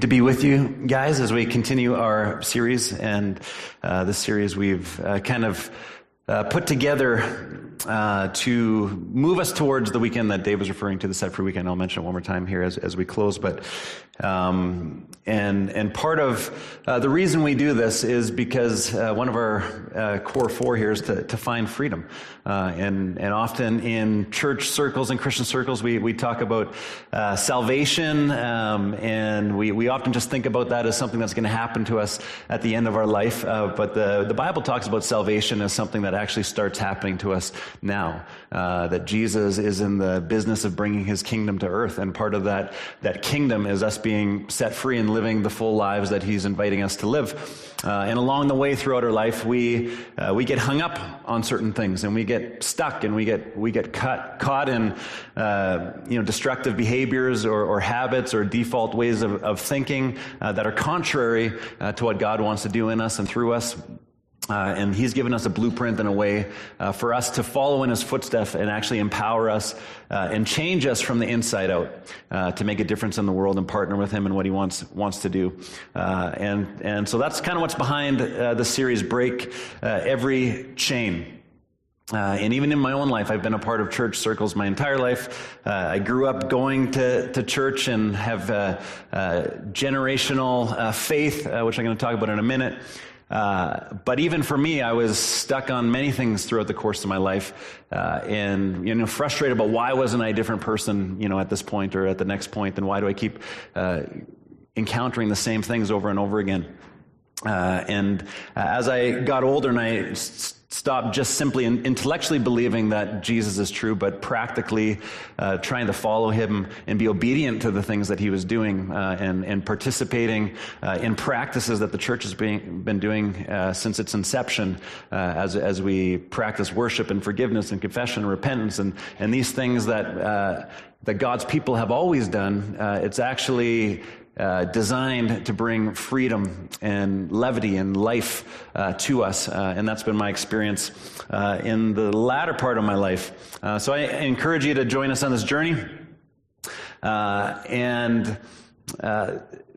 good to be with you guys as we continue our series. And uh, this series we've uh, kind of uh, put together uh, to move us towards the weekend that Dave was referring to, the Set Free Weekend. I'll mention it one more time here as, as we close. But um, and and part of uh, the reason we do this is because uh, one of our uh, core four here is to, to find freedom. Uh, and and often in church circles and Christian circles, we we talk about uh, salvation, um, and we we often just think about that as something that's going to happen to us at the end of our life. but the the Bible talks about salvation as something that actually starts happening to us now. that Jesus is in the business of bringing His kingdom to earth, and part of that that kingdom is us being being set free and living the full lives that He's inviting us to live. Uh, and along the way throughout our life, we uh, we get hung up on certain things, and we get stuck, and we get we get cut, caught in uh, you know destructive behaviors or, or, habits or default ways of, of thinking uh, that are contrary uh, to what God wants to do in us and through us. Uh, and he's given us a blueprint and a way uh, for us to follow in his footsteps and actually empower us uh, and change us from the inside out uh, to make a difference in the world and partner with him in what he wants wants to do. Uh, and and so that's kind of what's behind uh, the series Break Every Chain. Uh, and even in my own life, I've been a part of church circles my entire life. Uh, I grew up going to, to church and have uh, generational faith, which I'm going to talk about in a minute. Uh, but even for me, I was stuck on many things throughout the course of my life, uh, and you know, frustrated about why wasn't I a different person, you know, at this point or at the next point, and why do I keep uh, encountering the same things over and over again? Uh, and as I got older and I stopped just simply intellectually believing that Jesus is true, but practically uh, trying to follow him and be obedient to the things that he was doing uh, and, and, participating uh, in practices that the church has been, been doing uh, since its inception uh, as, as we practice worship and forgiveness and confession and repentance and, and these things that, uh, that God's people have always done. it's actually uh, designed to bring freedom and levity and life uh, to us. Uh, and that's been my experience uh, in the latter part of my life. Uh, so I encourage you to join us on this journey. and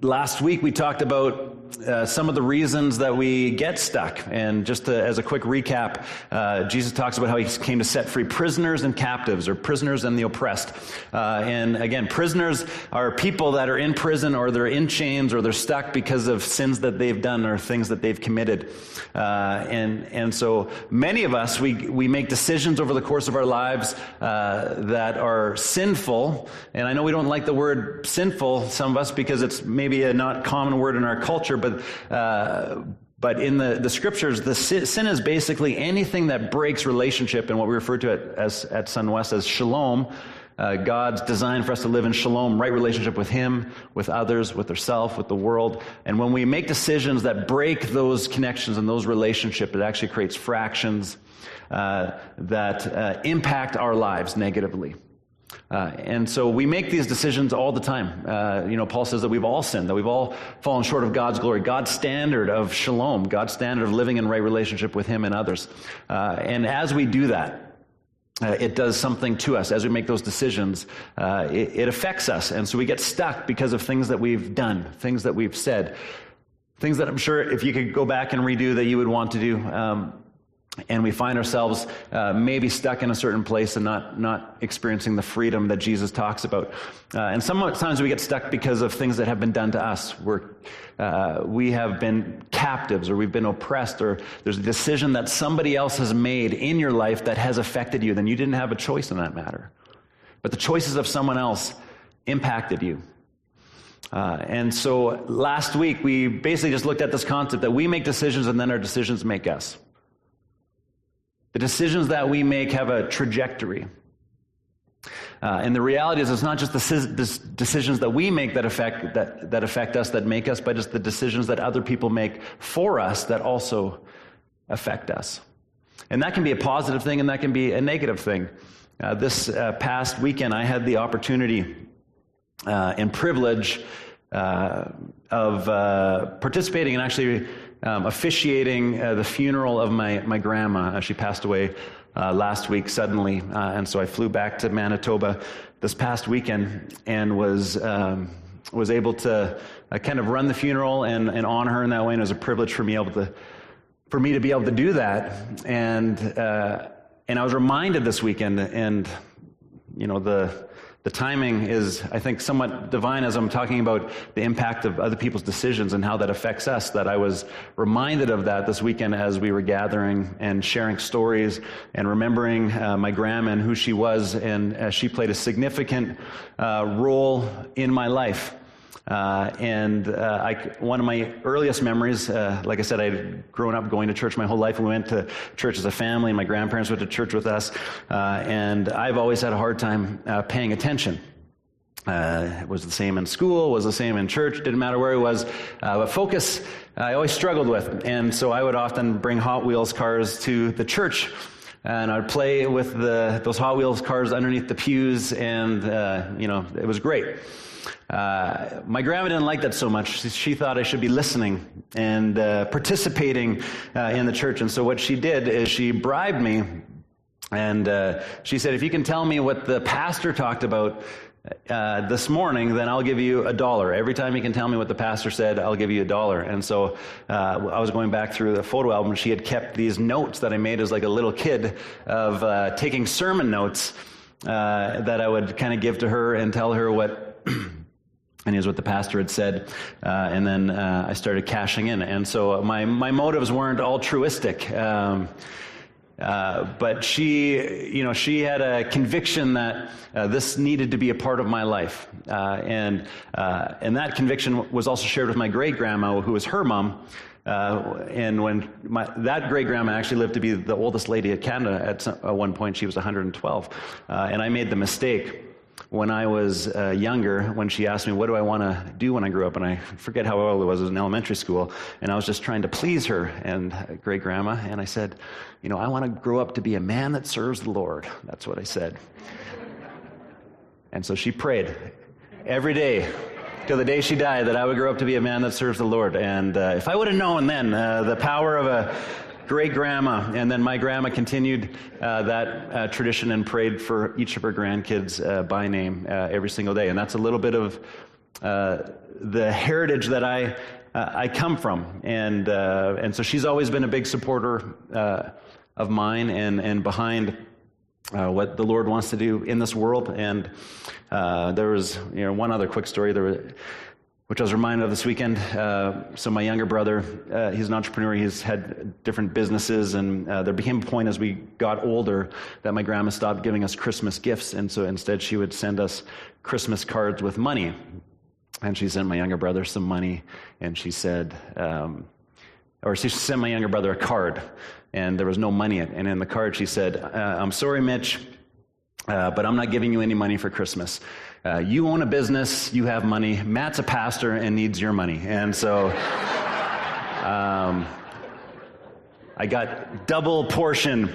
last week we talked about uh, some of the reasons that we get stuck. And just to, as a quick recap, uh, Jesus talks about how he came to set free prisoners and captives, or prisoners and the oppressed. Uh, and again, prisoners are people that are in prison or they're in chains or they're stuck because of sins that they've done or things that they've committed. Uh, and, and so many of us, we, we make decisions over the course of our lives uh, that are sinful. And I know we don't like the word sinful, some of us, because it's maybe a not common word in our culture but uh, but in the, the scriptures, the sin is basically anything that breaks relationship and what we refer to it as at Sunwest as shalom. Uh, God's design for us to live in shalom, right relationship with Him, with others, with ourselves, with the world. And when we make decisions that break those connections and those relationships, it actually creates fractions uh, that uh, impact our lives negatively. Uh, and so we make these decisions all the time. Uh, you know, Paul says that we've all sinned, that we've all fallen short of God's glory, God's standard of shalom, God's standard of living in right relationship with Him and others. Uh, and as we do that, uh, it does something to us as we make those decisions. Uh, it, it affects us. And so we get stuck because of things that we've done, things that we've said, things that I'm sure if you could go back and redo that you would want to do. Um, and we find ourselves uh, maybe stuck in a certain place and not, not experiencing the freedom that Jesus talks about. Uh, and sometimes we get stuck because of things that have been done to us. We're, uh, we have been captives or we've been oppressed or there's a decision that somebody else has made in your life that has affected you. Then you didn't have a choice in that matter. But the choices of someone else impacted you. Uh, and so last week we basically just looked at this concept that we make decisions and then our decisions make us. The decisions that we make have a trajectory. Uh, and the reality is, it's not just the decisions that we make that affect, that, that affect us, that make us, but it's the decisions that other people make for us that also affect us. And that can be a positive thing and that can be a negative thing. Uh, this uh, past weekend, I had the opportunity uh, and privilege of uh, participating and actually um, officiating uh, the funeral of my, my grandma. she passed away uh, last week suddenly. Uh, and so I flew back to Manitoba this past weekend and was um, was able to uh, kind of run the funeral and, and honor her in that way, and it was a privilege for me able to for me to be able to do that. And uh, and I was reminded this weekend, and you know the the timing is, I think, somewhat divine as I'm talking about the impact of other people's decisions and how that affects us. That I was reminded of that this weekend as we were gathering and sharing stories and remembering uh, my grandma and who she was, and uh, she played a significant uh, role in my life. Uh, and uh, I, one of my earliest memories, uh, like I said, I'd grown up going to church my whole life. We went to church as a family. and My grandparents went to church with us. Uh, and I've always had a hard time uh, paying attention. Uh, it was the same in school, was the same in church, didn't matter where it was. but focus, I always struggled with. And so I would often bring Hot Wheels cars to the church and I'd play with the, those Hot Wheels cars underneath the pews, and uh, you know it was great. Uh, my grandma didn't like that so much. She, thought I should be listening and uh, participating uh, in the church. And so what she did is she bribed me, and uh, she said, "If you can tell me what the pastor talked about." Uh, this morning, then I'll give you a dollar. Every time you can tell me what the pastor said, I'll give you a dollar. And so uh, I was going back through the photo album. She had kept these notes that I made as like a little kid of taking sermon notes that I would kind of give to her and tell her what and here's what the pastor had said. Uh, and then uh, I started cashing in. And so my, my motives weren't altruistic. Um, uh, but she, you know, she had a conviction that uh, this needed to be a part of my life, uh, and uh, and that conviction was also shared with my great grandma, who was her mom. and when my, that great grandma actually lived to be the oldest lady of Canada at, some, at one point, she was 112, and I made the mistake when I was uh, younger, when she asked me, What do I want to do when I grew up? And I forget how old it was, it was in elementary school. And I was just trying to please her and uh, great grandma. And I said, You know, I want to grow up to be a man that serves the Lord. That's what I said. and so she prayed every day till the day she died that I would grow up to be a man that serves the Lord. And uh, if I would have known then uh, the power of a great grandma, and then my grandma continued uh, that uh, tradition and prayed for each of her grandkids uh, by name uh, every single day. And that's a little bit of uh, the heritage that I uh, I come from, and and so she's always been a big supporter of mine and and behind. what the Lord wants to do in this world, and there was you know one other quick story. There was which I was reminded of this weekend. Uh, so my younger brother, uh, he's an entrepreneur. He's had different businesses, and uh, there became a point as we got older that my grandma stopped giving us Christmas gifts, and so instead she would send us Christmas cards with money. And she sent my younger brother some money, and she said, um, or she sent my younger brother a card, and there was no money in it. And in the card she said, uh, "I'm sorry, Mitch, uh, but I'm not giving you any money for Christmas." Uh, you own a business, you have money. Matt's a pastor and needs your money. And so um, I got double portion.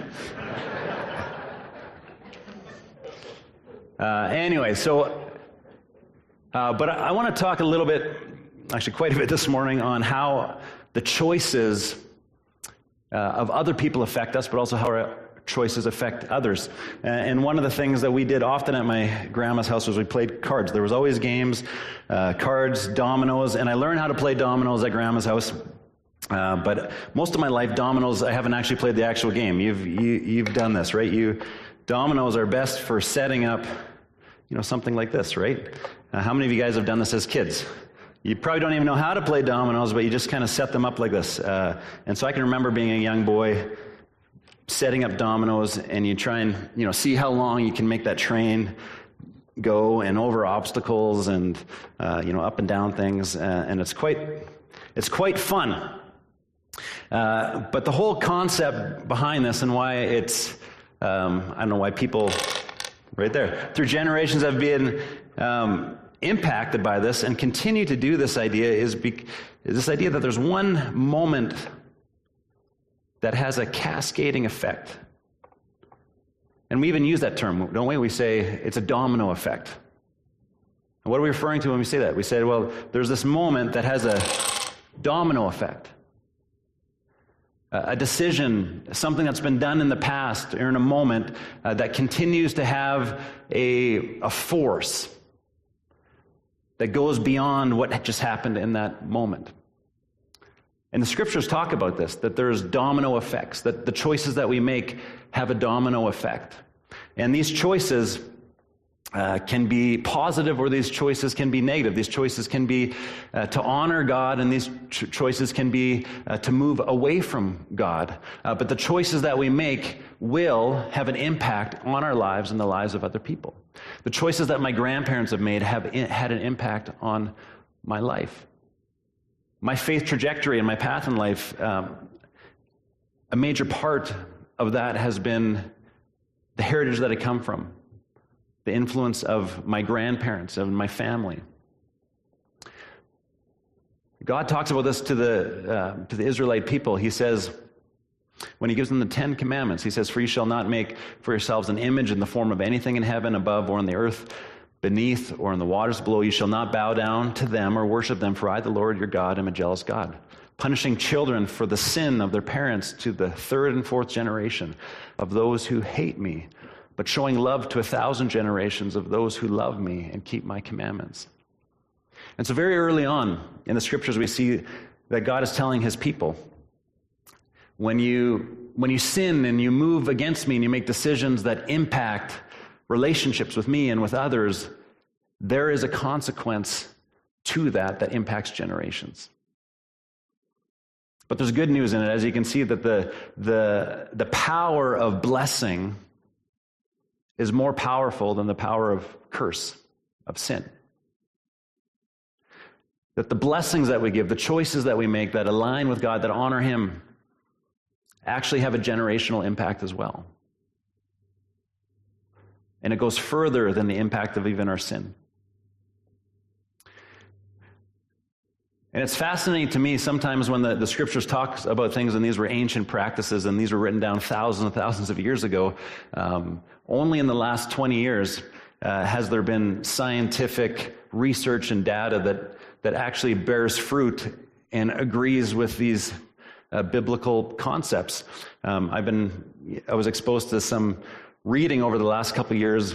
Uh, anyway, so, uh, but I, I want to talk a little bit, actually, quite a bit this morning on how the choices uh, of other people affect us, but also how our choices affect others. And one of the things that we did often at my grandma's house was we played cards. There was always games, uh, cards, dominoes, and I learned how to play dominoes at grandma's house. Uh, but most of my life, dominoes, I haven't actually played the actual game. You've you, have you have done this, right? You dominoes are best for setting up, you know, something like this, right? Uh, how many of you guys have done this as kids? You probably don't even know how to play dominoes, but you just kind of set them up like this. Uh, and so I can remember being a young boy setting up dominoes and you try and you know see how long you can make that train go and over obstacles and uh, you know up and down things uh, and it's quite it's quite fun. Uh, but the whole concept behind this and why it's um, i don't know why people right there through generations have been um, impacted by this and continue to do this idea is, be, is this idea that there's one moment that has a cascading effect. And we even use that term, don't we? We say it's a domino effect. And what are we referring to when we say that? We say, well, there's this moment that has a domino effect. A decision, something that's been done in the past or in a moment uh, that continues to have a, a force. that goes beyond what just happened in that moment. And the scriptures talk about this that there's domino effects, that the choices that we make have a domino effect. And these choices uh, can be positive or these choices can be negative. These choices can be uh, to honor God, and these ch- choices can be uh, to move away from God. Uh, but the choices that we make will have an impact on our lives and the lives of other people. The choices that my grandparents have made have in, had an impact on my life. My faith trajectory and my path in life, um, a major part of that has been the heritage that I come from the influence of my grandparents and my family. God talks about this to the, uh, to the Israelite people. He says, when he gives them the Ten Commandments, he says, For you shall not make for yourselves an image in the form of anything in heaven above or on the earth beneath or in the waters below. You shall not bow down to them or worship them, for I, the Lord your God, am a jealous God, punishing children for the sin of their parents to the third and fourth generation of those who hate me but showing love to a thousand generations of those who love me and keep my commandments. And so, very early on in the scriptures, we see that God is telling his people when you, when you sin and you move against me and you make decisions that impact relationships with me and with others, there is a consequence to that that impacts generations. But there's good news in it, as you can see, that the, the, the power of blessing is more powerful than the power of curse, of sin. That the blessings that we give, the choices that we make that align with God, that honor Him, actually have a generational impact as well. And it goes further than the impact of even our sin. And it's fascinating to me sometimes when the, the scriptures talk about things, and these were ancient practices, and these were written down thousands and thousands of years ago. Um, only in the last 20 years uh, has there been scientific research and data that, that actually bears fruit and agrees with these uh, biblical concepts. Um, I've been, I was exposed to some reading over the last couple years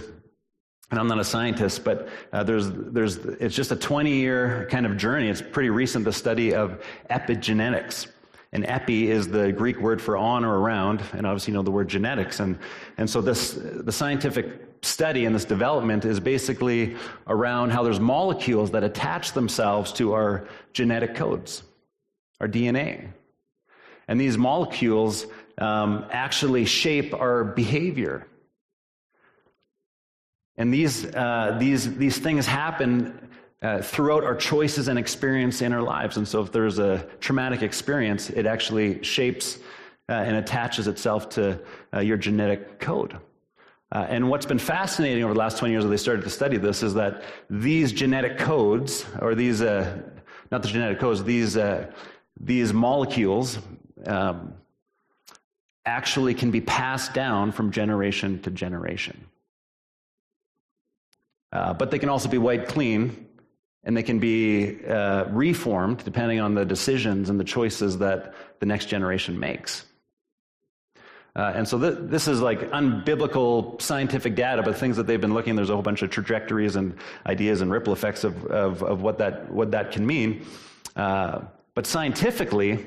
and I'm not a scientist, but uh, there's, there's, it's just a 20 year kind of journey. It's pretty recent, the study of epigenetics. And epi is the Greek word for on or around, and obviously you know the word genetics. And, and so this, the scientific study and this development is basically around how there's molecules that attach themselves to our genetic codes, our DNA. And these molecules um, actually shape our behavior. And these, uh, these, these things happen uh, throughout our choices and experience in our lives. And so if there's a traumatic experience, it actually shapes uh, and attaches itself to uh, your genetic code. Uh, and what's been fascinating over the last 20 years as they started to study this is that these genetic codes, or these, uh, not the genetic codes, these, these molecules, um, actually can be passed down from generation to generation. Uh, but they can also be wiped clean and they can be uh, reformed depending on the decisions and the choices that the next generation makes. Uh, and so th- this is like unbiblical scientific data, but things that they've been looking. There's a whole bunch of trajectories and ideas and ripple effects of, of, of what that what that can mean. Uh, but scientifically,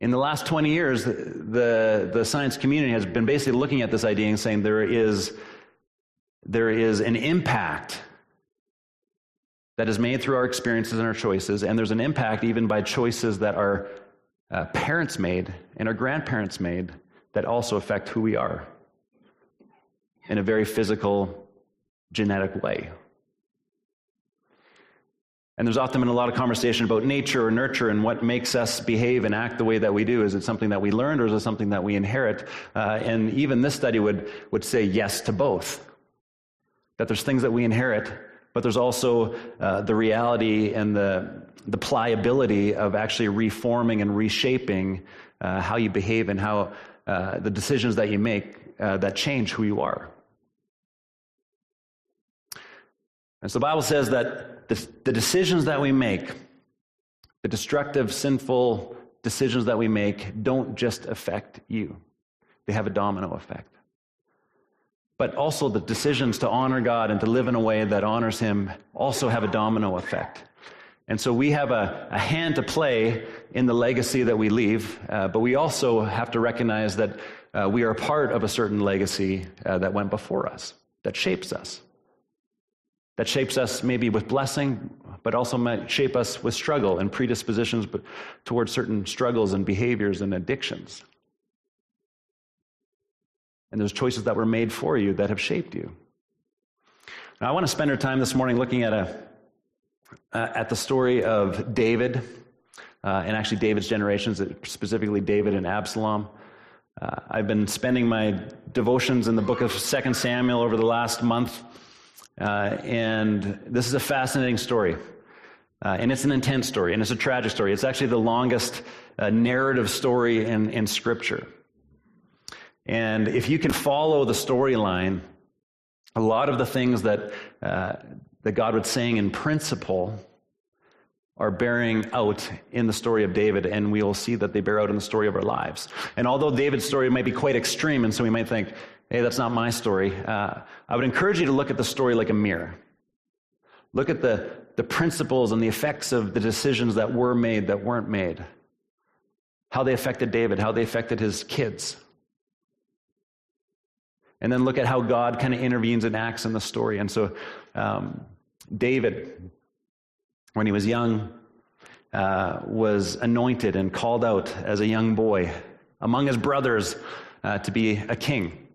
in the last 20 years, the, the science community has been basically looking at this idea and saying there is there is an impact that is made through our experiences and our choices, and there's an impact even by choices that our uh, parents made and our grandparents made that also affect who we are in a very physical, genetic way. And there's often been a lot of conversation about nature or nurture and what makes us behave and act the way that we do. Is it something that we learned or is it something that we inherit? Uh, and even this study would, would say yes to both that there's things that we inherit, but there's also uh, the reality and the, the pliability of actually reforming and reshaping uh, how you behave and how uh, the decisions that you make uh, that change who you are. And so the Bible says that the, the decisions that we make, the destructive, sinful decisions that we make, don't just affect you, they have a domino effect. But also the decisions to honor God and to live in a way that honors Him also have a domino effect. And so we have a, a hand to play in the legacy that we leave, uh, but we also have to recognize that uh, we are part of a certain legacy uh, that went before us, that shapes us. That shapes us maybe with blessing, but also might shape us with struggle and predispositions towards certain struggles and behaviors and addictions. And there's choices that were made for you that have shaped you. Now, I want to spend our time this morning looking at, a, uh, at the story of David, uh, and actually David's generations, specifically David and Absalom. Uh, I've been spending my devotions in the book of 2 Samuel over the last month, uh, and this is a fascinating story. Uh, and it's an intense story, and it's a tragic story. It's actually the longest uh, narrative story in, in Scripture. And if you can follow the storyline, a lot of the things that, uh, that God was saying in principle are bearing out in the story of David, and we will see that they bear out in the story of our lives. And although David's story might be quite extreme, and so we might think, hey, that's not my story, uh, I would encourage you to look at the story like a mirror. Look at the, the principles and the effects of the decisions that were made that weren't made, how they affected David, how they affected his kids, and then look at how God kind of intervenes and acts in the story. And so, um, David, when he was young, uh, was anointed and called out as a young boy among his brothers uh, to be a king.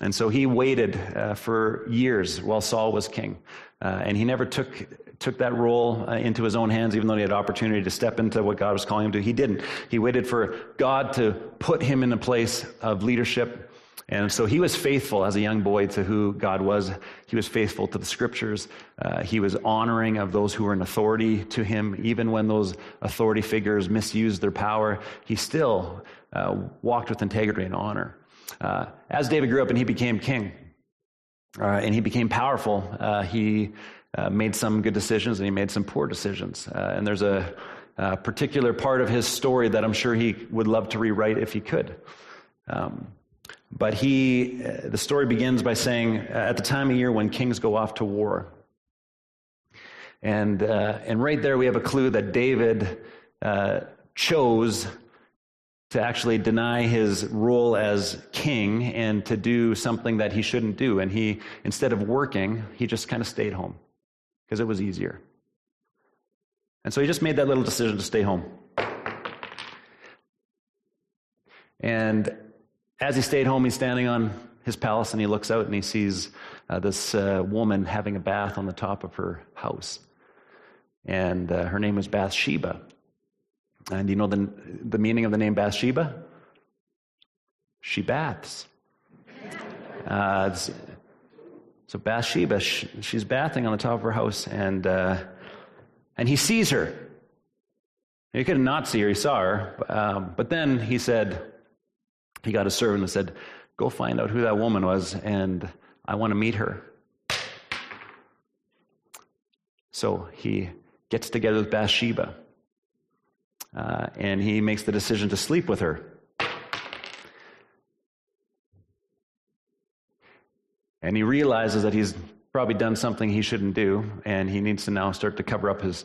And so he waited uh, for years while Saul was king. Uh, and he never took, took that role uh, into his own hands, even though he had opportunity to step into what God was calling him to. He didn't. He waited for God to put him in a place of leadership and so he was faithful as a young boy to who God was. He was faithful to the scriptures. Uh, he was honoring of those who were in authority to him, even when those authority figures misused their power. He still uh, walked with integrity and honor. Uh, as David grew up and he became king, uh, and he became powerful, uh, he uh, made some good decisions and he made some poor decisions. and there's a, a, particular part of his story that I'm sure he would love to rewrite if he could. Um, but he, the story begins by saying, uh, at the time of year when kings go off to war. And, uh, and right there we have a clue that David uh, chose to actually deny his role as king and to do something that he shouldn't do. And he, instead of working, he just kind of stayed home because it was easier. And so he just made that little decision to stay home. And as he stayed home, he's standing on his palace and he looks out and he sees uh, this uh, woman having a bath on the top of her house. And uh, her name was Bathsheba. And you know the, the meaning of the name Bathsheba? She baths. Uh, so Bathsheba, she's bathing on the top of her house, and uh, and he sees her. He could not see her; he saw her. Um, but then he said, he got a servant and said, Go find out who that woman was, and I want to meet her. So he gets together with Bathsheba, uh, and he makes the decision to sleep with her. And he realizes that he's probably done something he shouldn't do, and he needs to now start to cover up his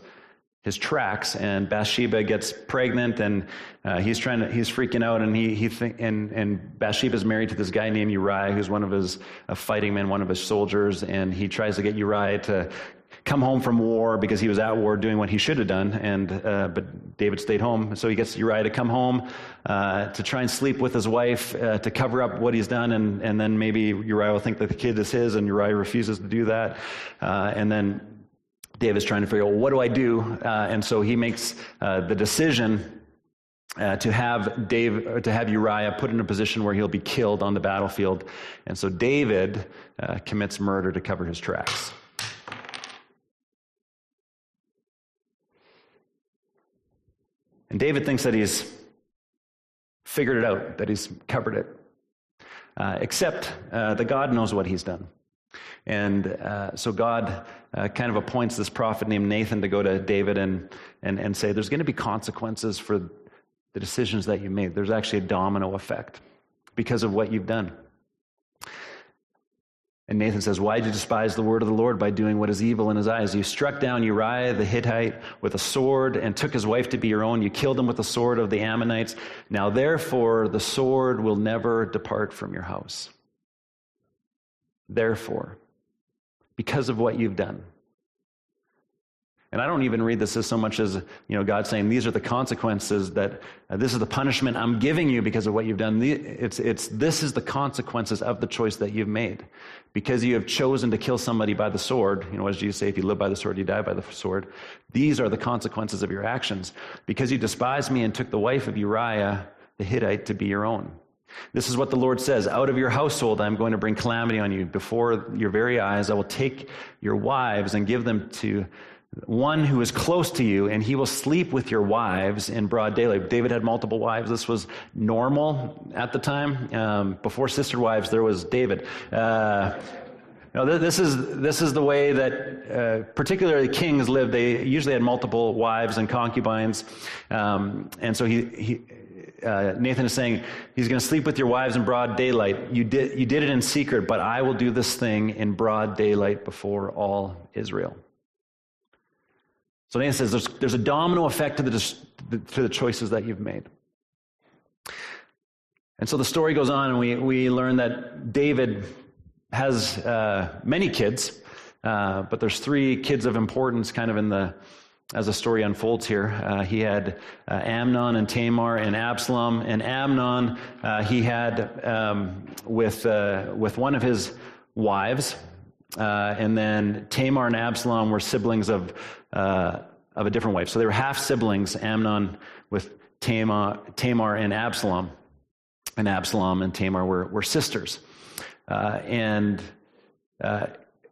his tracks and Bathsheba gets pregnant and uh, he's trying to he's freaking out and he he think, and and Bathsheba's married to this guy named Uriah who's one of his uh, fighting men one of his soldiers and he tries to get Uriah to come home from war because he was at war doing what he should have done and uh, but David stayed home so he gets Uriah to come home uh, to try and sleep with his wife uh, to cover up what he's done and and then maybe Uriah will think that the kid is his and Uriah refuses to do that uh, and then David's trying to figure out what do I do, uh, and so he makes uh, the decision uh, to have Dave, to have Uriah put in a position where he'll be killed on the battlefield, and so David uh, commits murder to cover his tracks. And David thinks that he's figured it out, that he's covered it. Uh, except uh, that God knows what he's done. And uh, so God uh, kind of appoints this prophet named Nathan to go to David and, and, and say, There's going to be consequences for the decisions that you made. There's actually a domino effect because of what you've done. And Nathan says, Why did you despise the word of the Lord by doing what is evil in his eyes? You struck down Uriah the Hittite with a sword and took his wife to be your own. You killed him with the sword of the Ammonites. Now, therefore, the sword will never depart from your house. Therefore, because of what you've done. And I don't even read this as so much as, you know, God saying, these are the consequences that, uh, this is the punishment I'm giving you because of what you've done. It's, it's, this is the consequences of the choice that you've made. Because you have chosen to kill somebody by the sword, you know, as Jesus say, if you live by the sword, you die by the sword. These are the consequences of your actions. Because you despised me and took the wife of Uriah the Hittite to be your own. This is what the Lord says Out of your household, I'm going to bring calamity on you. Before your very eyes, I will take your wives and give them to one who is close to you, and he will sleep with your wives in broad daylight. David had multiple wives. This was normal at the time. Um, before sister wives, there was David. Uh, this is this is the way that uh, particularly kings lived. They usually had multiple wives and concubines, um, and so he, he uh, Nathan is saying he's going to sleep with your wives in broad daylight. You did you did it in secret, but I will do this thing in broad daylight before all Israel. So Nathan says there's, there's a domino effect to the, to the choices that you've made. And so the story goes on, and we, we learn that David has uh, many kids, uh, but there's three kids of importance kind of in the as the story unfolds here. Uh, he had uh, Amnon and Tamar and Absalom, and Amnon uh, he had um, with uh, with one of his wives, uh, and then Tamar and Absalom were siblings of, uh, of a different wife. So they were half siblings, Amnon with Tamar, Tamar and Absalom. And Absalom and Tamar were, were sisters. And,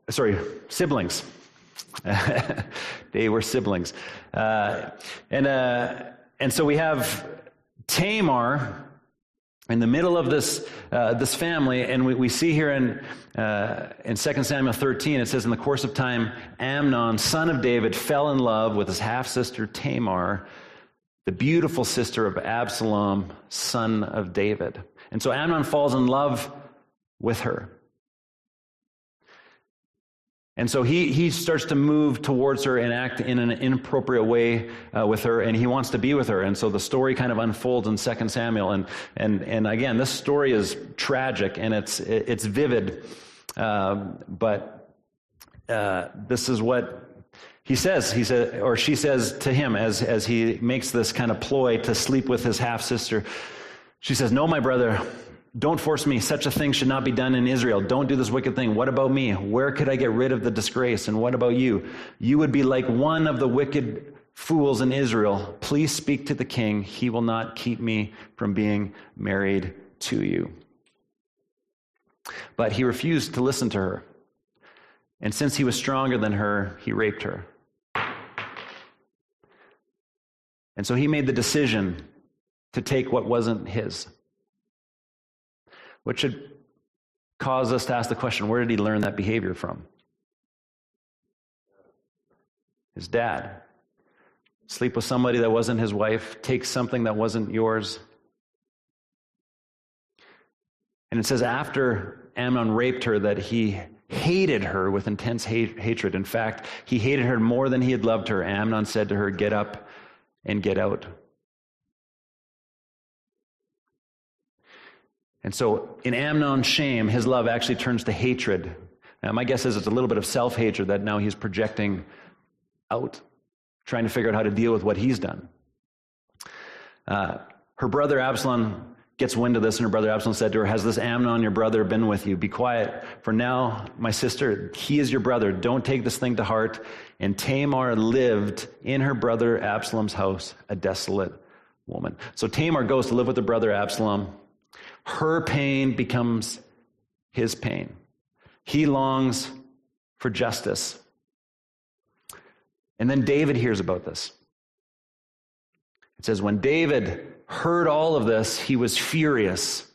sorry, siblings. they were siblings. Uh, and, uh, and so we have Tamar in the middle of this, uh, this family, and we, we see here in, uh, in 2 Samuel 13, it says, In the course of time, Amnon, son of David, fell in love with his half sister Tamar, the beautiful sister of Absalom, son of David. And so Amnon falls in love with her. And so he, he starts to move towards her and act in an inappropriate way uh, with her, and he wants to be with her. And so the story kind of unfolds in 2 Samuel. And, and, and again, this story is tragic and it's, it's vivid. Um, but uh, this is what he says. He said, or she says to him as, as he makes this kind of ploy to sleep with his half sister. She says, No, my brother, don't force me. Such a thing should not be done in Israel. Don't do this wicked thing. What about me? Where could I get rid of the disgrace? And what about you? You would be like one of the wicked fools in Israel. Please speak to the king. He will not keep me from being married to you. But he refused to listen to her. And since he was stronger than her, he raped her. And so he made the decision to take what wasn't his which should cause us to ask the question where did he learn that behavior from? His dad. Sleep with somebody that wasn't his wife, take something that wasn't yours. And it says after Amnon raped her that he hated her with intense hate, hatred. In fact, he hated her more than he had loved her. Amnon said to her, Get up and get out. And so, in Amnon's shame, his love actually turns to hatred. Now, my guess is it's a little bit of self hatred that now he's projecting out, trying to figure out how to deal with what he's done. Uh, her brother Absalom gets wind of this, and her brother Absalom said to her, Has this Amnon, your brother, been with you? Be quiet. For now, my sister, he is your brother. Don't take this thing to heart. And Tamar lived in her brother Absalom's house, a desolate woman. So Tamar goes to live with her brother Absalom. Her pain becomes his pain. He longs for justice. And then David hears about this. It says, when David heard all of this, he was furious.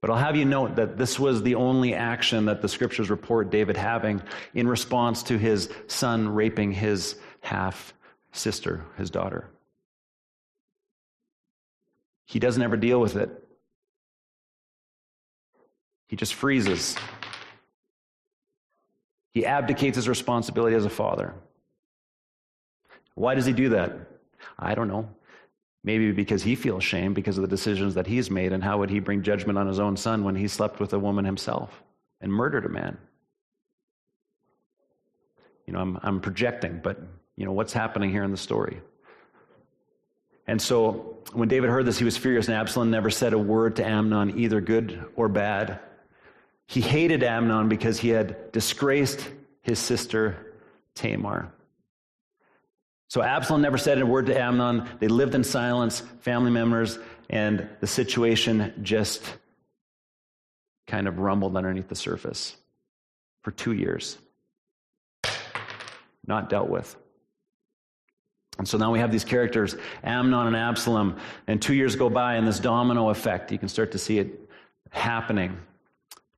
But I'll have you note that this was the only action that the scriptures report David having in response to his son raping his half sister, his daughter. He doesn't ever deal with it. He just freezes. He abdicates his responsibility as a father. Why does he do that? I don't know. Maybe because he feels shame because of the decisions that he's made, and how would he bring judgment on his own son when he slept with a woman himself and murdered a man? You know, I'm, I'm projecting, but, you know, what's happening here in the story? And so when David heard this, he was furious, and Absalom never said a word to Amnon, either good or bad. He hated Amnon because he had disgraced his sister Tamar. So Absalom never said a word to Amnon. They lived in silence, family members, and the situation just kind of rumbled underneath the surface for two years. Not dealt with. And so now we have these characters, Amnon and Absalom, and two years go by, and this domino effect, you can start to see it happening.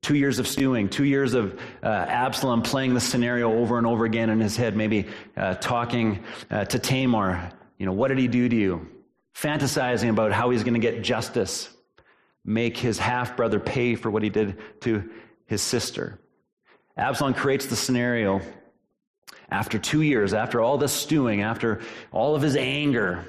Two years of stewing, two years of uh, Absalom playing the scenario over and over again in his head, maybe uh, talking uh, to Tamar. You know, what did he do to you? Fantasizing about how he's going to get justice, make his half brother pay for what he did to his sister. Absalom creates the scenario after two years, after all this stewing, after all of his anger,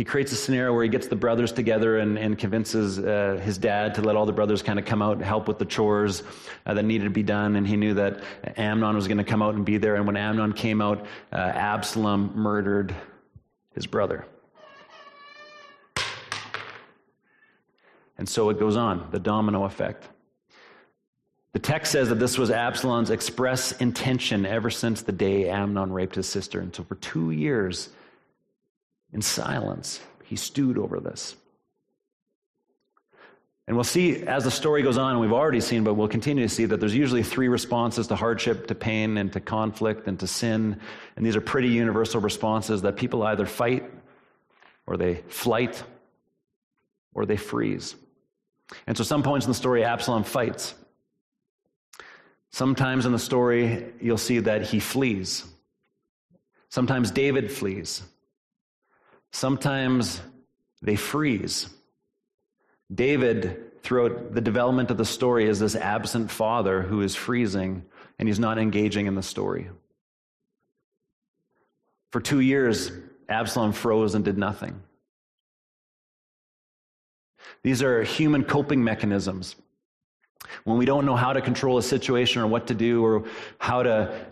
he creates a scenario where he gets the brothers together and, and convinces uh, his dad to let all the brothers kind of come out and help with the chores uh, that needed to be done. And he knew that Amnon was going to come out and be there. And when Amnon came out, uh, Absalom murdered his brother. And so it goes on, the domino effect. The text says that this was Absalom's express intention ever since the day Amnon raped his sister. And so for two years, in silence. He stewed over this. And we'll see as the story goes on, and we've already seen, but we'll continue to see that there's usually three responses to hardship, to pain, and to conflict, and to sin. And these are pretty universal responses that people either fight, or they flight, or they freeze. And so, some points in the story, Absalom fights. Sometimes in the story, you'll see that he flees. Sometimes David flees. Sometimes they freeze. David, throughout the development of the story, is this absent father who is freezing and he's not engaging in the story. For two years, Absalom froze and did nothing. These are human coping mechanisms. When we don't know how to control a situation or what to do or how to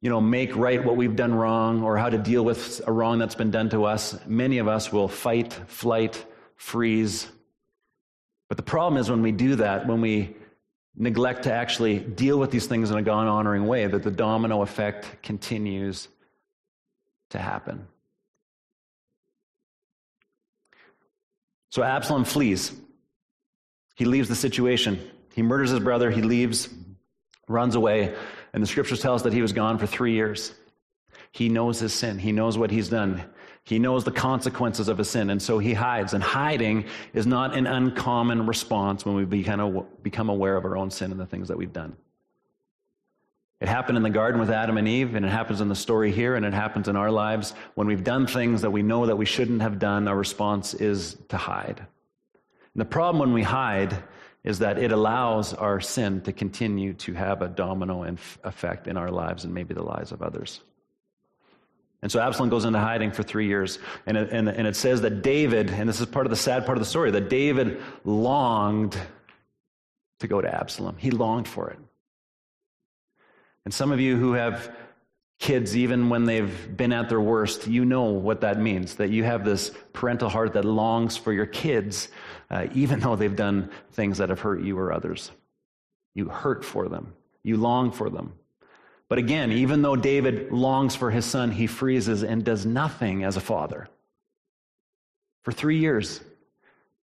you know, make right what we've done wrong or how to deal with a wrong that's been done to us, many of us will fight, flight, freeze. But the problem is when we do that, when we neglect to actually deal with these things in a God honoring way, that the domino effect continues to happen. So Absalom flees. He leaves the situation. He murders his brother. He leaves, runs away. And the scriptures tell us that he was gone for three years. He knows his sin. He knows what he's done. He knows the consequences of his sin. And so he hides. And hiding is not an uncommon response when we become aware of our own sin and the things that we've done. It happened in the garden with Adam and Eve, and it happens in the story here, and it happens in our lives. When we've done things that we know that we shouldn't have done, our response is to hide. And the problem when we hide is that it allows our sin to continue to have a domino effect in our lives and maybe the lives of others. And so Absalom goes into hiding for three years. And it, and, and it says that David, and this is part of the sad part of the story, that David longed to go to Absalom. He longed for it. And some of you who have kids, even when they've been at their worst, you know what that means that you have this parental heart that longs for your kids, uh, even though they've done things that have hurt you or others. You hurt for them, you long for them. But again, even though David longs for his son, he freezes and does nothing as a father. For three years,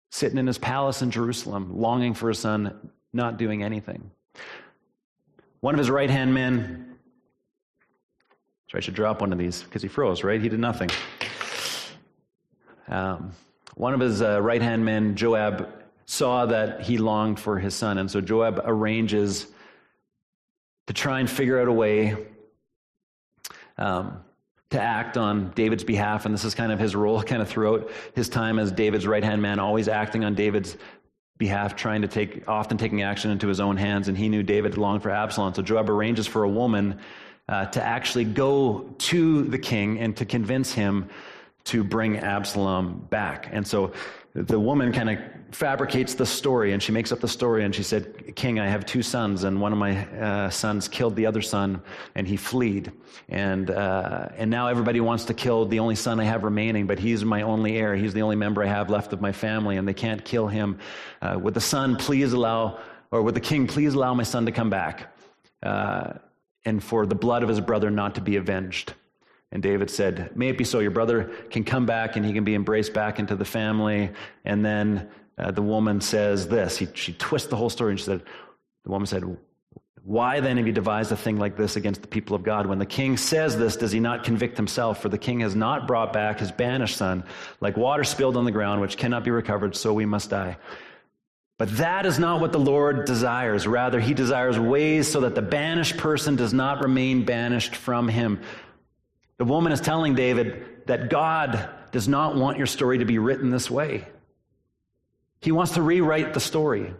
sitting in his palace in Jerusalem, longing for his son, not doing anything. One of his right hand men so I should drop one of these because he froze, right? He did nothing. Um, one of his uh, right hand men, Joab, saw that he longed for his son. And so Joab arranges to try and figure out a way um, to act on David's behalf. And this is kind of his role, kind of throughout his time as David's right hand man, always acting on David's behalf, trying to take, often taking action into his own hands, and he knew David longed for Absalom. So Joab arranges for a woman uh, to actually go to the king and to convince him to bring Absalom back. And so the woman kind of fabricates the story and she makes up the story and she said, King, I have two sons, and one of my uh, sons killed the other son and he fled. And, uh, and now everybody wants to kill the only son I have remaining, but he's my only heir. He's the only member I have left of my family, and they can't kill him. Uh, would the son please allow, or would the king please allow my son to come back? And for the blood of his brother not to be avenged. And David said, May it be so. Your brother can come back and he can be embraced back into the family. And then uh, the woman says this. He, she twists the whole story and she said, The woman said, Why then have you devised a thing like this against the people of God? When the king says this, does he not convict himself? For the king has not brought back his banished son, like water spilled on the ground, which cannot be recovered, so we must die. But that is not what the Lord desires. Rather, he desires ways so that the banished person does not remain banished from him. The woman is telling David that God does not want your story to be written this way. He wants to rewrite the story.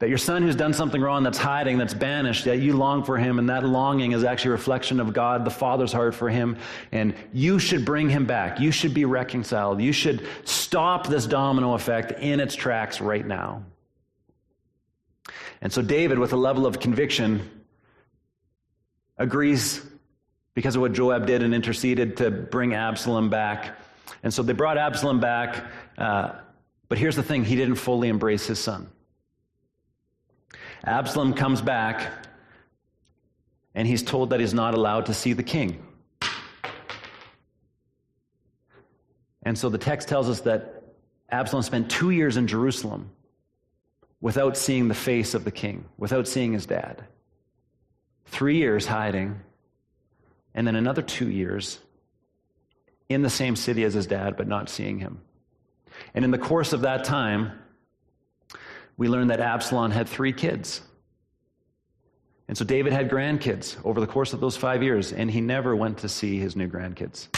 That your son who's done something wrong, that's hiding, that's banished, that you long for him, and that longing is actually a reflection of God, the Father's heart for him, and you should bring him back. You should be reconciled. You should stop this domino effect in its tracks right now. And so David, with a level of conviction, agrees because of what Joab did and interceded to bring Absalom back. And so they brought Absalom back. Uh, but here's the thing he didn't fully embrace his son. Absalom comes back, and he's told that he's not allowed to see the king. And so the text tells us that Absalom spent two years in Jerusalem without seeing the face of the king, without seeing his dad. Three years hiding and then another two years in the same city as his dad, but not seeing him. And in the course of that time, we learn that Absalom had three kids. And so David had grandkids over the course of those five years, and he never went to see his new grandkids.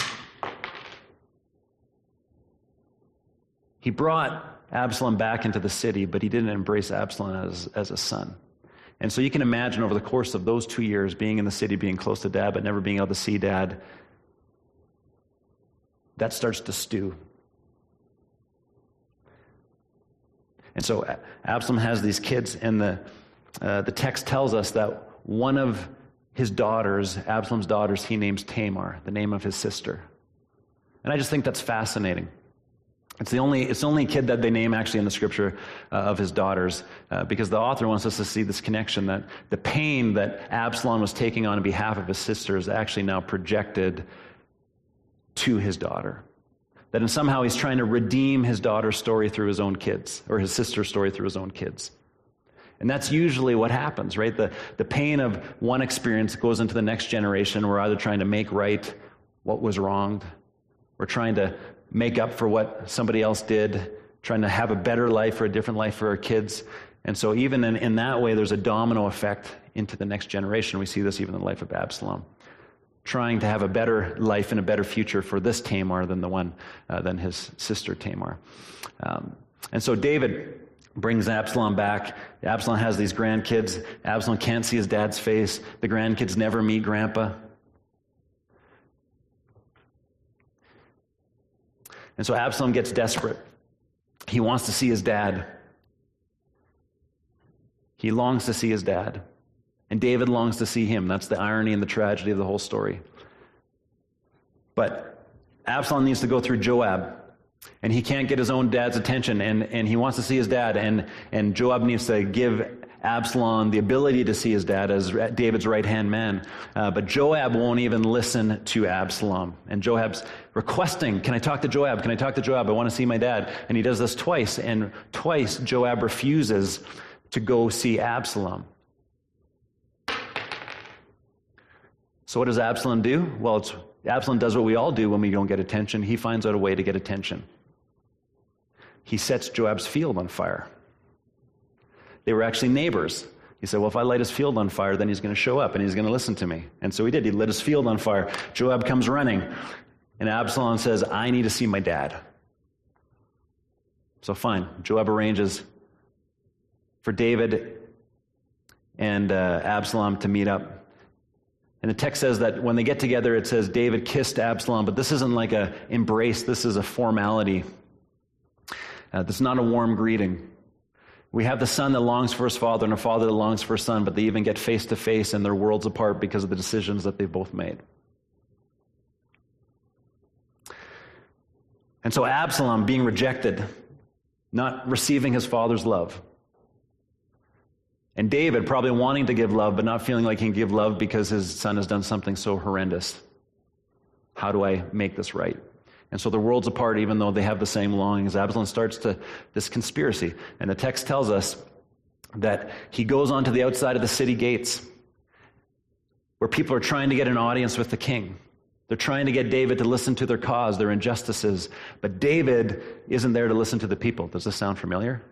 He brought Absalom back into the city, but he didn't embrace Absalom as, as a son. And so you can imagine over the course of those two years, being in the city, being close to dad, but never being able to see dad, that starts to stew. And so Absalom has these kids, and the, uh, the text tells us that one of his daughters, Absalom's daughters, he names Tamar, the name of his sister. And I just think that's fascinating. It's the only, it's the only kid that they name actually in the scripture uh, of his daughters, uh, because the author wants us to see this connection that the pain that Absalom was taking on behalf of his sister is actually now projected to his daughter. That somehow he's trying to redeem his daughter's story through his own kids, or his sister's story through his own kids. And that's usually what happens, right? The, the pain of one experience goes into the next generation. We're either trying to make right what was wronged, we're trying to make up for what somebody else did, trying to have a better life or a different life for our kids. And so, even in, in that way, there's a domino effect into the next generation. We see this even in the life of Absalom. Trying to have a better life and a better future for this Tamar than the one, uh, than his sister Tamar. Um, and so David brings Absalom back. Absalom has these grandkids. Absalom can't see his dad's face. The grandkids never meet grandpa. And so Absalom gets desperate. He wants to see his dad. He longs to see his dad. And David longs to see him. That's the irony and the tragedy of the whole story. But Absalom needs to go through Joab. And he can't get his own dad's attention. And, and he wants to see his dad. And, and Joab needs to give Absalom the ability to see his dad as David's right hand man. Uh, but Joab won't even listen to Absalom. And Joab's requesting, Can I talk to Joab? Can I talk to Joab? I want to see my dad. And he does this twice. And twice Joab refuses to go see Absalom. So what does Absalom do? Well, Absalom does what we all do when we don't get attention. He finds out a way to get attention. He sets Joab's field on fire. They were actually neighbors. He said, Well, if I light his field on fire, then he's going to show up and he's going to listen to me. And so he did. He lit his field on fire. Joab comes running, and Absalom says, I need to see my dad. So fine. Joab arranges for David and uh, Absalom to meet up. And the text says that when they get together, it says David kissed Absalom, but this isn't like a embrace, this is a formality. Uh, this is not a warm greeting. We have the son that longs for his father and a father that longs for a son, but they even get face to face and they're worlds apart because of the decisions that they've both made. And so Absalom being rejected, not receiving his father's love. And David probably wanting to give love, but not feeling like he can give love because his son has done something so horrendous. How do I make this right? And so the worlds apart, even though they have the same longings. Absalom starts to this conspiracy. And the text tells us that he goes onto the outside of the city gates where people are trying to get an audience with the king. They're trying to get David to listen to their cause, their injustices. But David isn't there to listen to the people. Does this sound familiar?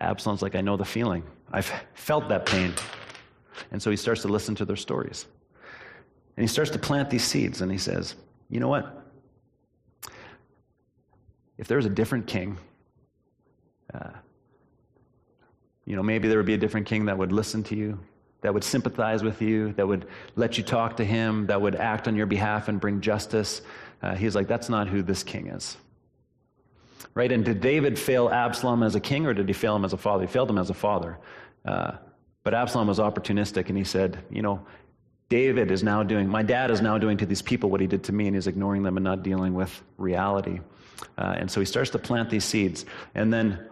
Absalom's like, I know the feeling. I've felt that pain. And so he starts to listen to their stories. And he starts to plant these seeds and he says, You know what? If there's a different king, uh, you know, maybe there would be a different king that would listen to you, that would sympathize with you, that would let you talk to him, that would act on your behalf and bring justice. Uh, he's like, that's not who this king is. Right? And did David fail Absalom as a king or did he fail him as a father? He failed him as a father. Uh, but Absalom was opportunistic and he said, you know, David is now doing, my dad is now doing to these people what he did to me, and he's ignoring them and not dealing with reality. Uh, and so he starts to plant these seeds. And then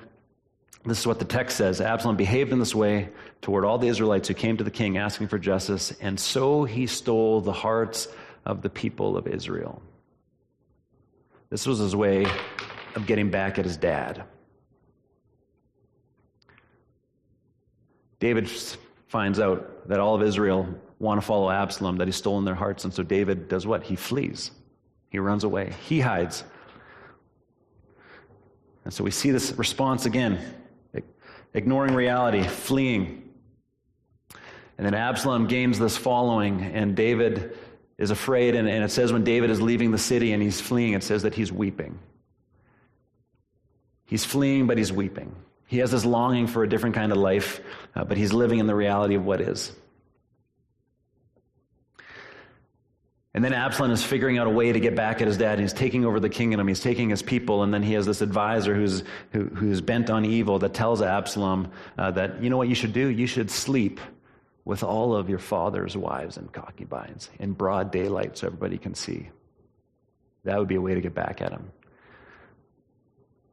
this is what the text says Absalom behaved in this way toward all the Israelites who came to the king asking for justice, and so he stole the hearts of the people of Israel. This was his way of getting back at his dad. David finds out that all of Israel want to follow Absalom, that he's stolen their hearts, and so David does what? He flees. He runs away. He hides. And so we see this response again ignoring reality, fleeing. And then Absalom gains this following, and David is afraid. And, and, it says when David is leaving the city and he's fleeing, it says that he's weeping. He's fleeing, but he's weeping. He has this longing for a different kind of life, uh, but he's living in the reality of what is. And then Absalom is figuring out a way to get back at his dad. He's taking over the kingdom. He's taking his people. And then he has this advisor who's, who, who's bent on evil that tells Absalom uh, that, you know what you should do? You should sleep with all of your father's wives and concubines in broad daylight so everybody can see. That would be a way to get back at him.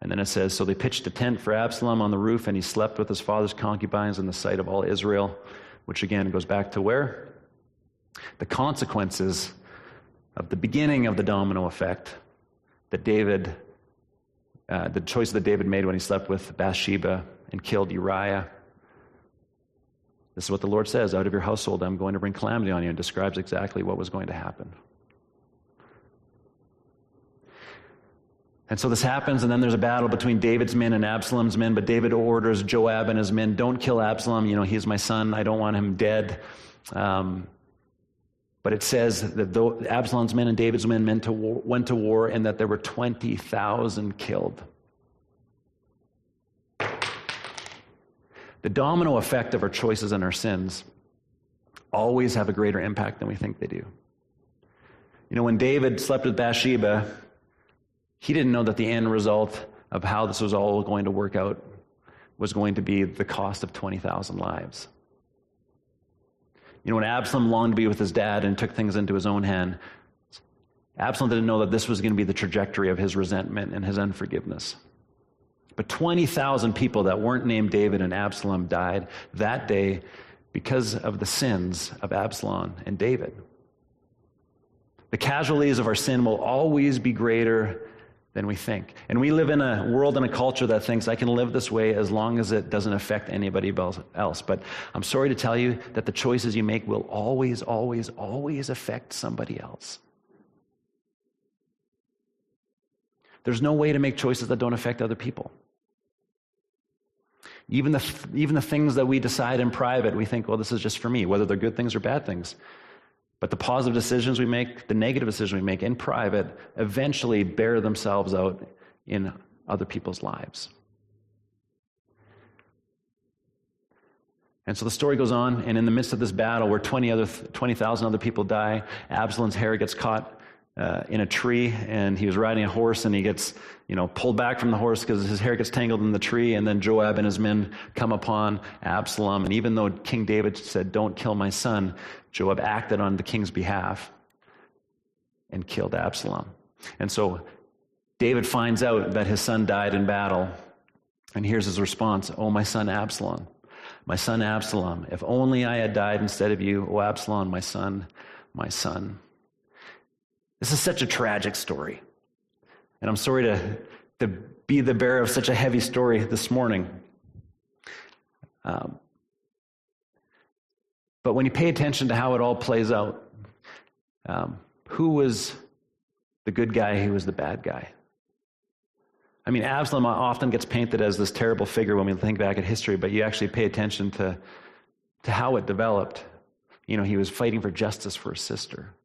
And then it says, So they pitched a tent for Absalom on the roof, and he slept with his father's concubines in the sight of all Israel, which again goes back to where? The consequences of the beginning of the domino effect that David, uh, the choice that David made when he slept with Bathsheba and killed Uriah. This is what the Lord says out of your household, I'm going to bring calamity on you, and describes exactly what was going to happen. And so this happens, and then there's a battle between David's men and Absalom's men. But David orders Joab and his men, "Don't kill Absalom. You know he's my son. I don't want him dead." Um, but it says that though Absalom's men and David's men went to, war, went to war and that there were 20,000 killed. The domino effect of our choices and our sins always have a greater impact than we think they do. You know, when David slept with Bathsheba, he didn't know that the end result of how this was all going to work out was going to be the cost of 20,000 lives. You know, when Absalom longed to be with his dad and took things into his own hand, Absalom didn't know that this was going to be the trajectory of his resentment and his unforgiveness. But 20,000 people that weren't named David and Absalom died that day because of the sins of Absalom and David. The casualties of our sin will always be greater than we think. And we live in a world and a culture that thinks I can live this way as long as it doesn't affect anybody else. But I'm sorry to tell you that the choices you make will always, always, always affect somebody else. There's no way to make choices that don't affect other people. Even the, even the things that we decide in private, we think, well, this is just for me, whether they're good things or bad things. But the positive decisions we make, the negative decisions we make in private, eventually bear themselves out in other people's lives. And so the story goes on, and in the midst of this battle where 20 other, 20,000 other people die, Absalom's hair gets caught uh, in a tree, and he was riding a horse, and he gets, you know, pulled back from the horse because his hair gets tangled in the tree, and then Joab and his men come upon Absalom. And even though King David said, don't kill my son, Joab acted on the king's behalf and killed Absalom. And so David finds out that his son died in battle, and here's his response, Oh, my son Absalom. My son Absalom, if only I had died instead of you, oh Absalom, my son, my son. This is such a tragic story. And I'm sorry to, to be the bearer of such a heavy story this morning. Um, but when you pay attention to how it all plays out, um, who was the good guy, who was the bad guy? I mean, Absalom often gets painted as this terrible figure when we think back at history, but you actually pay attention to, to how it developed. You know, he was fighting for justice for his sister,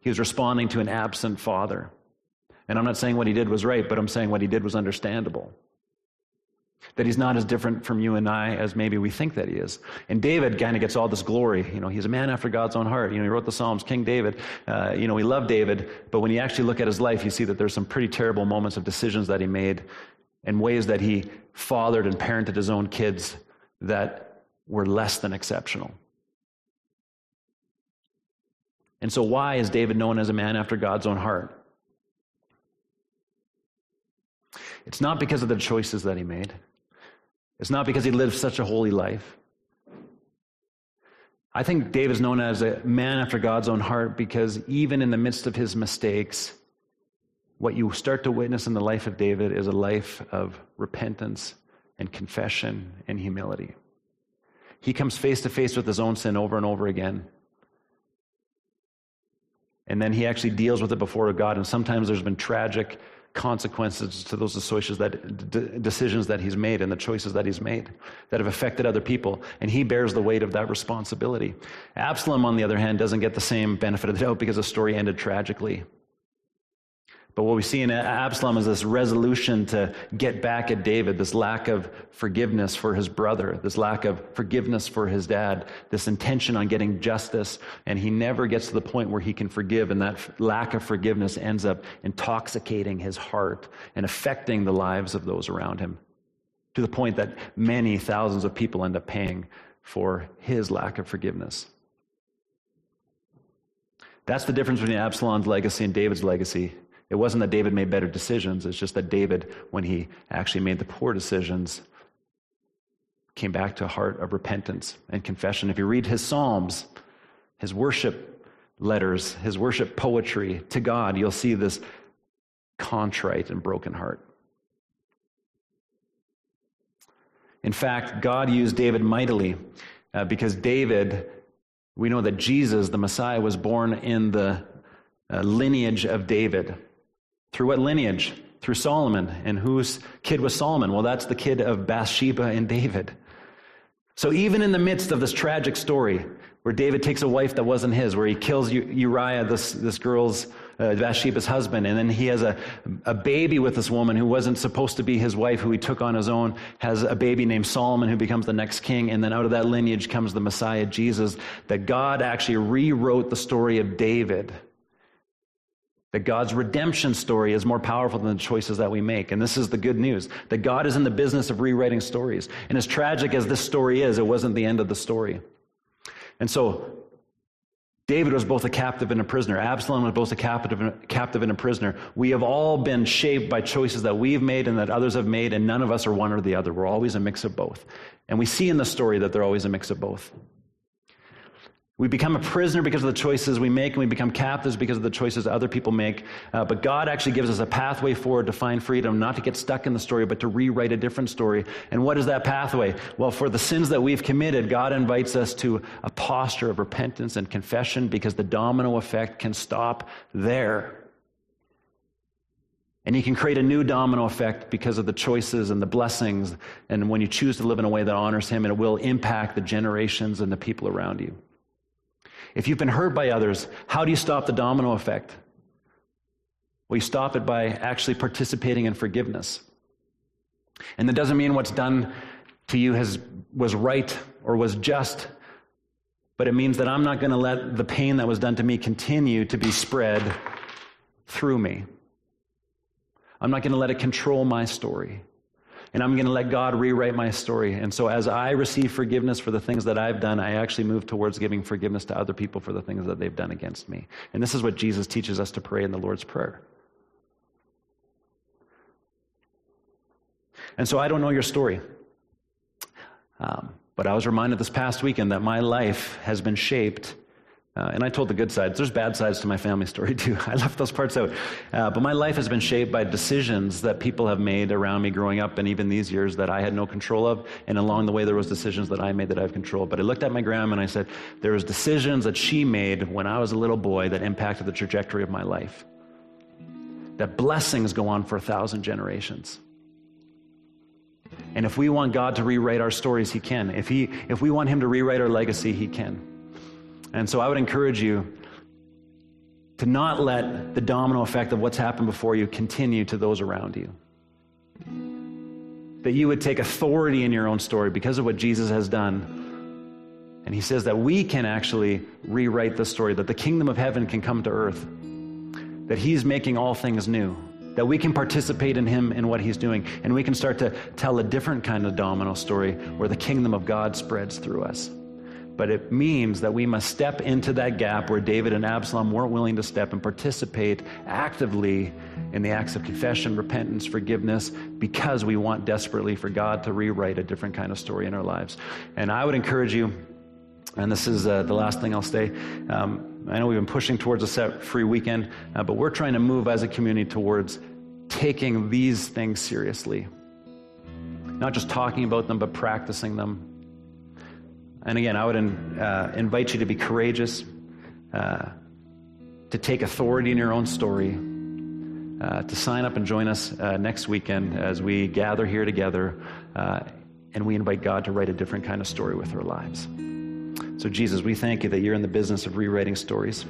he was responding to an absent father. And I'm not saying what he did was right, but I'm saying what he did was understandable. That he's not as different from you and I as maybe we think that he is. And David kind of gets all this glory. You know, he's a man after God's own heart. You know, he wrote the Psalms, King David. Uh, you know, we love David, but when you actually look at his life, you see that there's some pretty terrible moments of decisions that he made and ways that he fathered and parented his own kids that were less than exceptional. And so, why is David known as a man after God's own heart? It's not because of the choices that he made. It's not because he lived such a holy life. I think David is known as a man after God's own heart because even in the midst of his mistakes, what you start to witness in the life of David is a life of repentance and confession and humility. He comes face to face with his own sin over and over again. And then he actually deals with it before God. And sometimes there's been tragic consequences to those decisions that, he's made and the choices that he's made that have affected other people. And he bears the weight of that responsibility. Absalom, on the other hand, doesn't get the same benefit of the doubt because the story ended tragically. But what we see in Absalom is this resolution to get back at David, this lack of forgiveness for his brother, this lack of forgiveness for his dad, this intention on getting justice. And he never gets to the point where he can forgive. And that lack of forgiveness ends up intoxicating his heart and affecting the lives of those around him to the point that many thousands of people end up paying for his lack of forgiveness. That's the difference between Absalom's legacy and David's legacy. It wasn't that David made better decisions, it's just that David, when he actually made the poor decisions, came back to a heart of repentance and confession. If you read his Psalms, his worship letters, his worship poetry to God, you'll see this contrite and broken heart. In fact, God used David mightily uh, because David, we know that Jesus, the Messiah, was born in the uh, lineage of David. Through what lineage? Through Solomon. And whose kid was Solomon? Well, that's the kid of Bathsheba and David. So even in the midst of this tragic story, where David takes a wife that wasn't his, where he kills Uriah, this, this girl's, uh, Bathsheba's husband, and then he has a, a baby with this woman who wasn't supposed to be his wife, who he took on his own, has a baby named Solomon who becomes the next king, and then out of that lineage comes the Messiah, Jesus, that God actually rewrote the story of David that God's redemption story is more powerful than the choices that we make. And this is the good news that God is in the business of rewriting stories. And as tragic as this story is, it wasn't the end of the story. And so, David was both a captive and a prisoner. Absalom was both a captive and, captive and a prisoner. We have all been shaped by choices that we've made and that others have made, and none of us are one or the other. We're always a mix of both. And we see in the story that they're always a mix of both. We become a prisoner because of the choices we make, and we become captives because of the choices other people make. Uh, but God actually gives us a pathway forward to find freedom, not to get stuck in the story, but to rewrite a different story. And what is that pathway? Well, for the sins that we've committed, God invites us to a posture of repentance and confession because the domino effect can stop there. And He can create a new domino effect because of the choices and the blessings. And when you choose to live in a way that honors Him, it will impact the generations and the people around you. If you've been hurt by others, how do you stop the domino effect? Well, you stop it by actually participating in forgiveness. And that doesn't mean what's done to you has, was right or was just, but it means that I'm not going to let the pain that was done to me continue to be spread through me. I'm not going to let it control my story. And I'm going to let God rewrite my story. And so, as I receive forgiveness for the things that I've done, I actually move towards giving forgiveness to other people for the things that they've done against me. And this is what Jesus teaches us to pray in the Lord's Prayer. And so, I don't know your story. Um, but I was reminded this past weekend that my life has been shaped uh, and I told the good sides. There's bad sides to my family story too. I left those parts out. Uh, but my life has been shaped by decisions that people have made around me growing up, and even these years that I had no control of. And along the way, there was decisions that I made that I have control. But I looked at my grandma and I said, there was decisions that she made when I was a little boy that impacted the trajectory of my life. That blessings go on for a thousand generations. And if we want God to rewrite our stories, He can. If, he, if we want Him to rewrite our legacy, He can. And so I would encourage you to not let the domino effect of what's happened before you continue to those around you. That you would take authority in your own story because of what Jesus has done. And he says that we can actually rewrite the story, that the kingdom of heaven can come to earth, that he's making all things new, that we can participate in him in what he's doing, and we can start to tell a different kind of domino story where the kingdom of God spreads through us but it means that we must step into that gap where David and Absalom weren't willing to step and participate actively in the acts of confession, repentance, forgiveness, because we want desperately for God to rewrite a different kind of story in our lives. And I would encourage you, and this is uh, the last thing I'll say. Um, I know we've been pushing towards a set free weekend, uh, but we're trying to move as a community towards taking these things seriously. Not just talking about them, but practicing them and again, I would uh, invite you to be courageous, uh, to take authority in your own story, uh, to sign up and join us uh, next weekend as we gather here together uh, and we invite God to write a different kind of story with our lives. So, Jesus, we thank you that you're in the business of rewriting stories.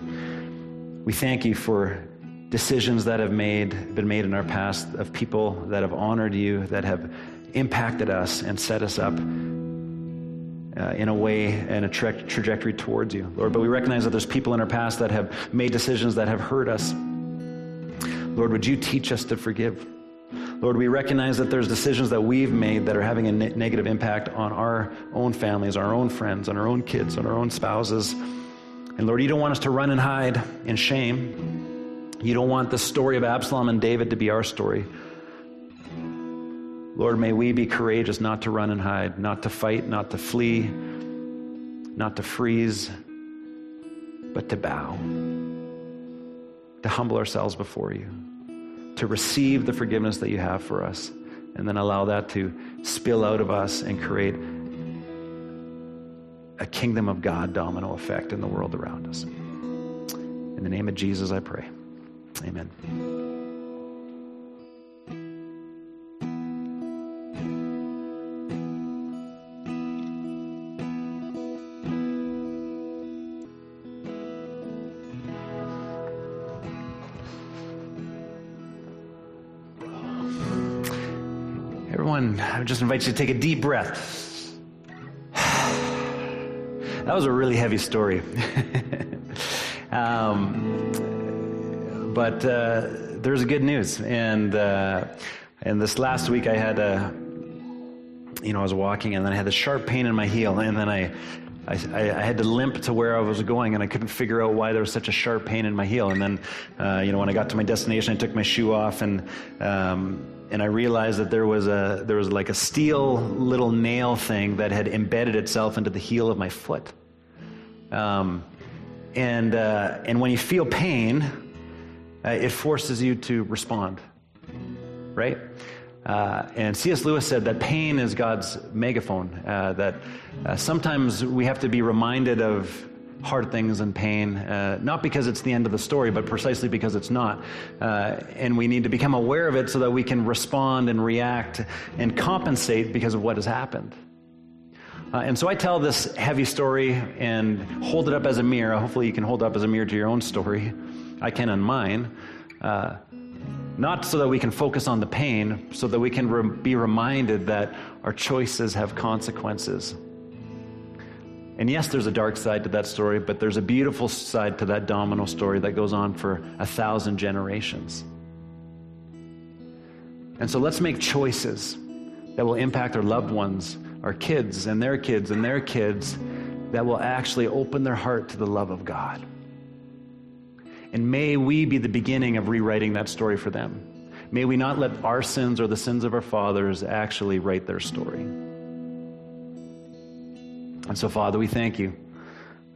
We thank you for decisions that have made, been made in our past of people that have honored you, that have impacted us and set us up uh, in a way and a tra- trajectory towards you, Lord. But we recognize that there's people in our past that have made decisions that have hurt us. Lord, would you teach us to forgive? Lord, we recognize that there's decisions that we've made that are having a ne- negative impact on our own families, our own friends, on our own kids, on our own spouses. And Lord, you don't want us to run and hide in shame. You don't want the story of Absalom and David to be our story. Lord, may we be courageous not to run and hide, not to fight, not to flee, not to freeze, but to bow, to humble ourselves before you, to receive the forgiveness that you have for us, and then allow that to spill out of us and create a kingdom of God domino effect in the world around us. In the name of Jesus, I pray. Amen. I just invite you to take a deep breath. that was a really heavy story. um, but uh, there's good news. And, uh, and this last week I had a, you know, I was walking and then I had a sharp pain in my heel. And then I, I, I, had to limp to where I was going, and I couldn't figure out why there was such a sharp pain in my heel. And then, uh, you know, when I got to my destination, I took my shoe off, and um, and I realized that there was a there was like a steel little nail thing that had embedded itself into the heel of my foot. Um, and uh, and when you feel pain, uh, it forces you to respond, right? Uh, and C.S. Lewis said that pain is God's megaphone. Uh, that uh, sometimes we have to be reminded of hard things and pain, uh, not because it's the end of the story, but precisely because it's not. Uh, and we need to become aware of it so that we can respond and react and compensate because of what has happened. Uh, and so I tell this heavy story and hold it up as a mirror. Hopefully, you can hold up as a mirror to your own story. I can on mine. Not so that we can focus on the pain, so that we can re- be reminded that our choices have consequences And yes, there's a dark side to that story, but there's a beautiful side to that domino story that goes on for a thousand generations. And so let's make choices that will impact our loved ones, our kids, and their kids, and their kids, that will actually open their heart to the love of God. And may we be the beginning of rewriting that story for them. May we not let our sins or the sins of our fathers actually write their story. And so, Father, we thank you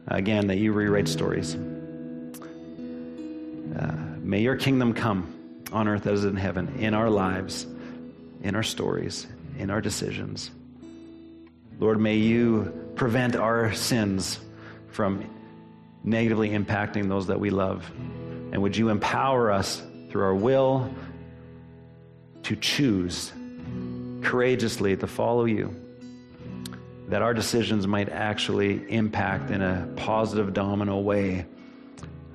again that you rewrite stories. Uh, may your kingdom come on earth as in heaven, in our lives, in our stories, in our decisions. Lord, may you prevent our sins from negatively impacting those that we love. And would you empower us through our will to choose courageously to follow you, that our decisions might actually impact in a positive domino way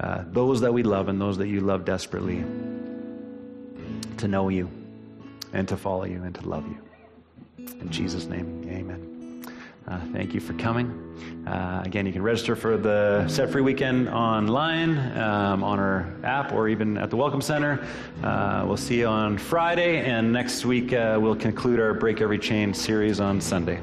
uh, those that we love and those that you love desperately to know you and to follow you and to love you. In Jesus' name, amen. Uh, thank you for coming. Uh, again, you can register for the Set Free Weekend online um, on our app or even at the Welcome Center. Uh, we'll see you on Friday, and next week uh, we'll conclude our Break Every Chain series on Sunday.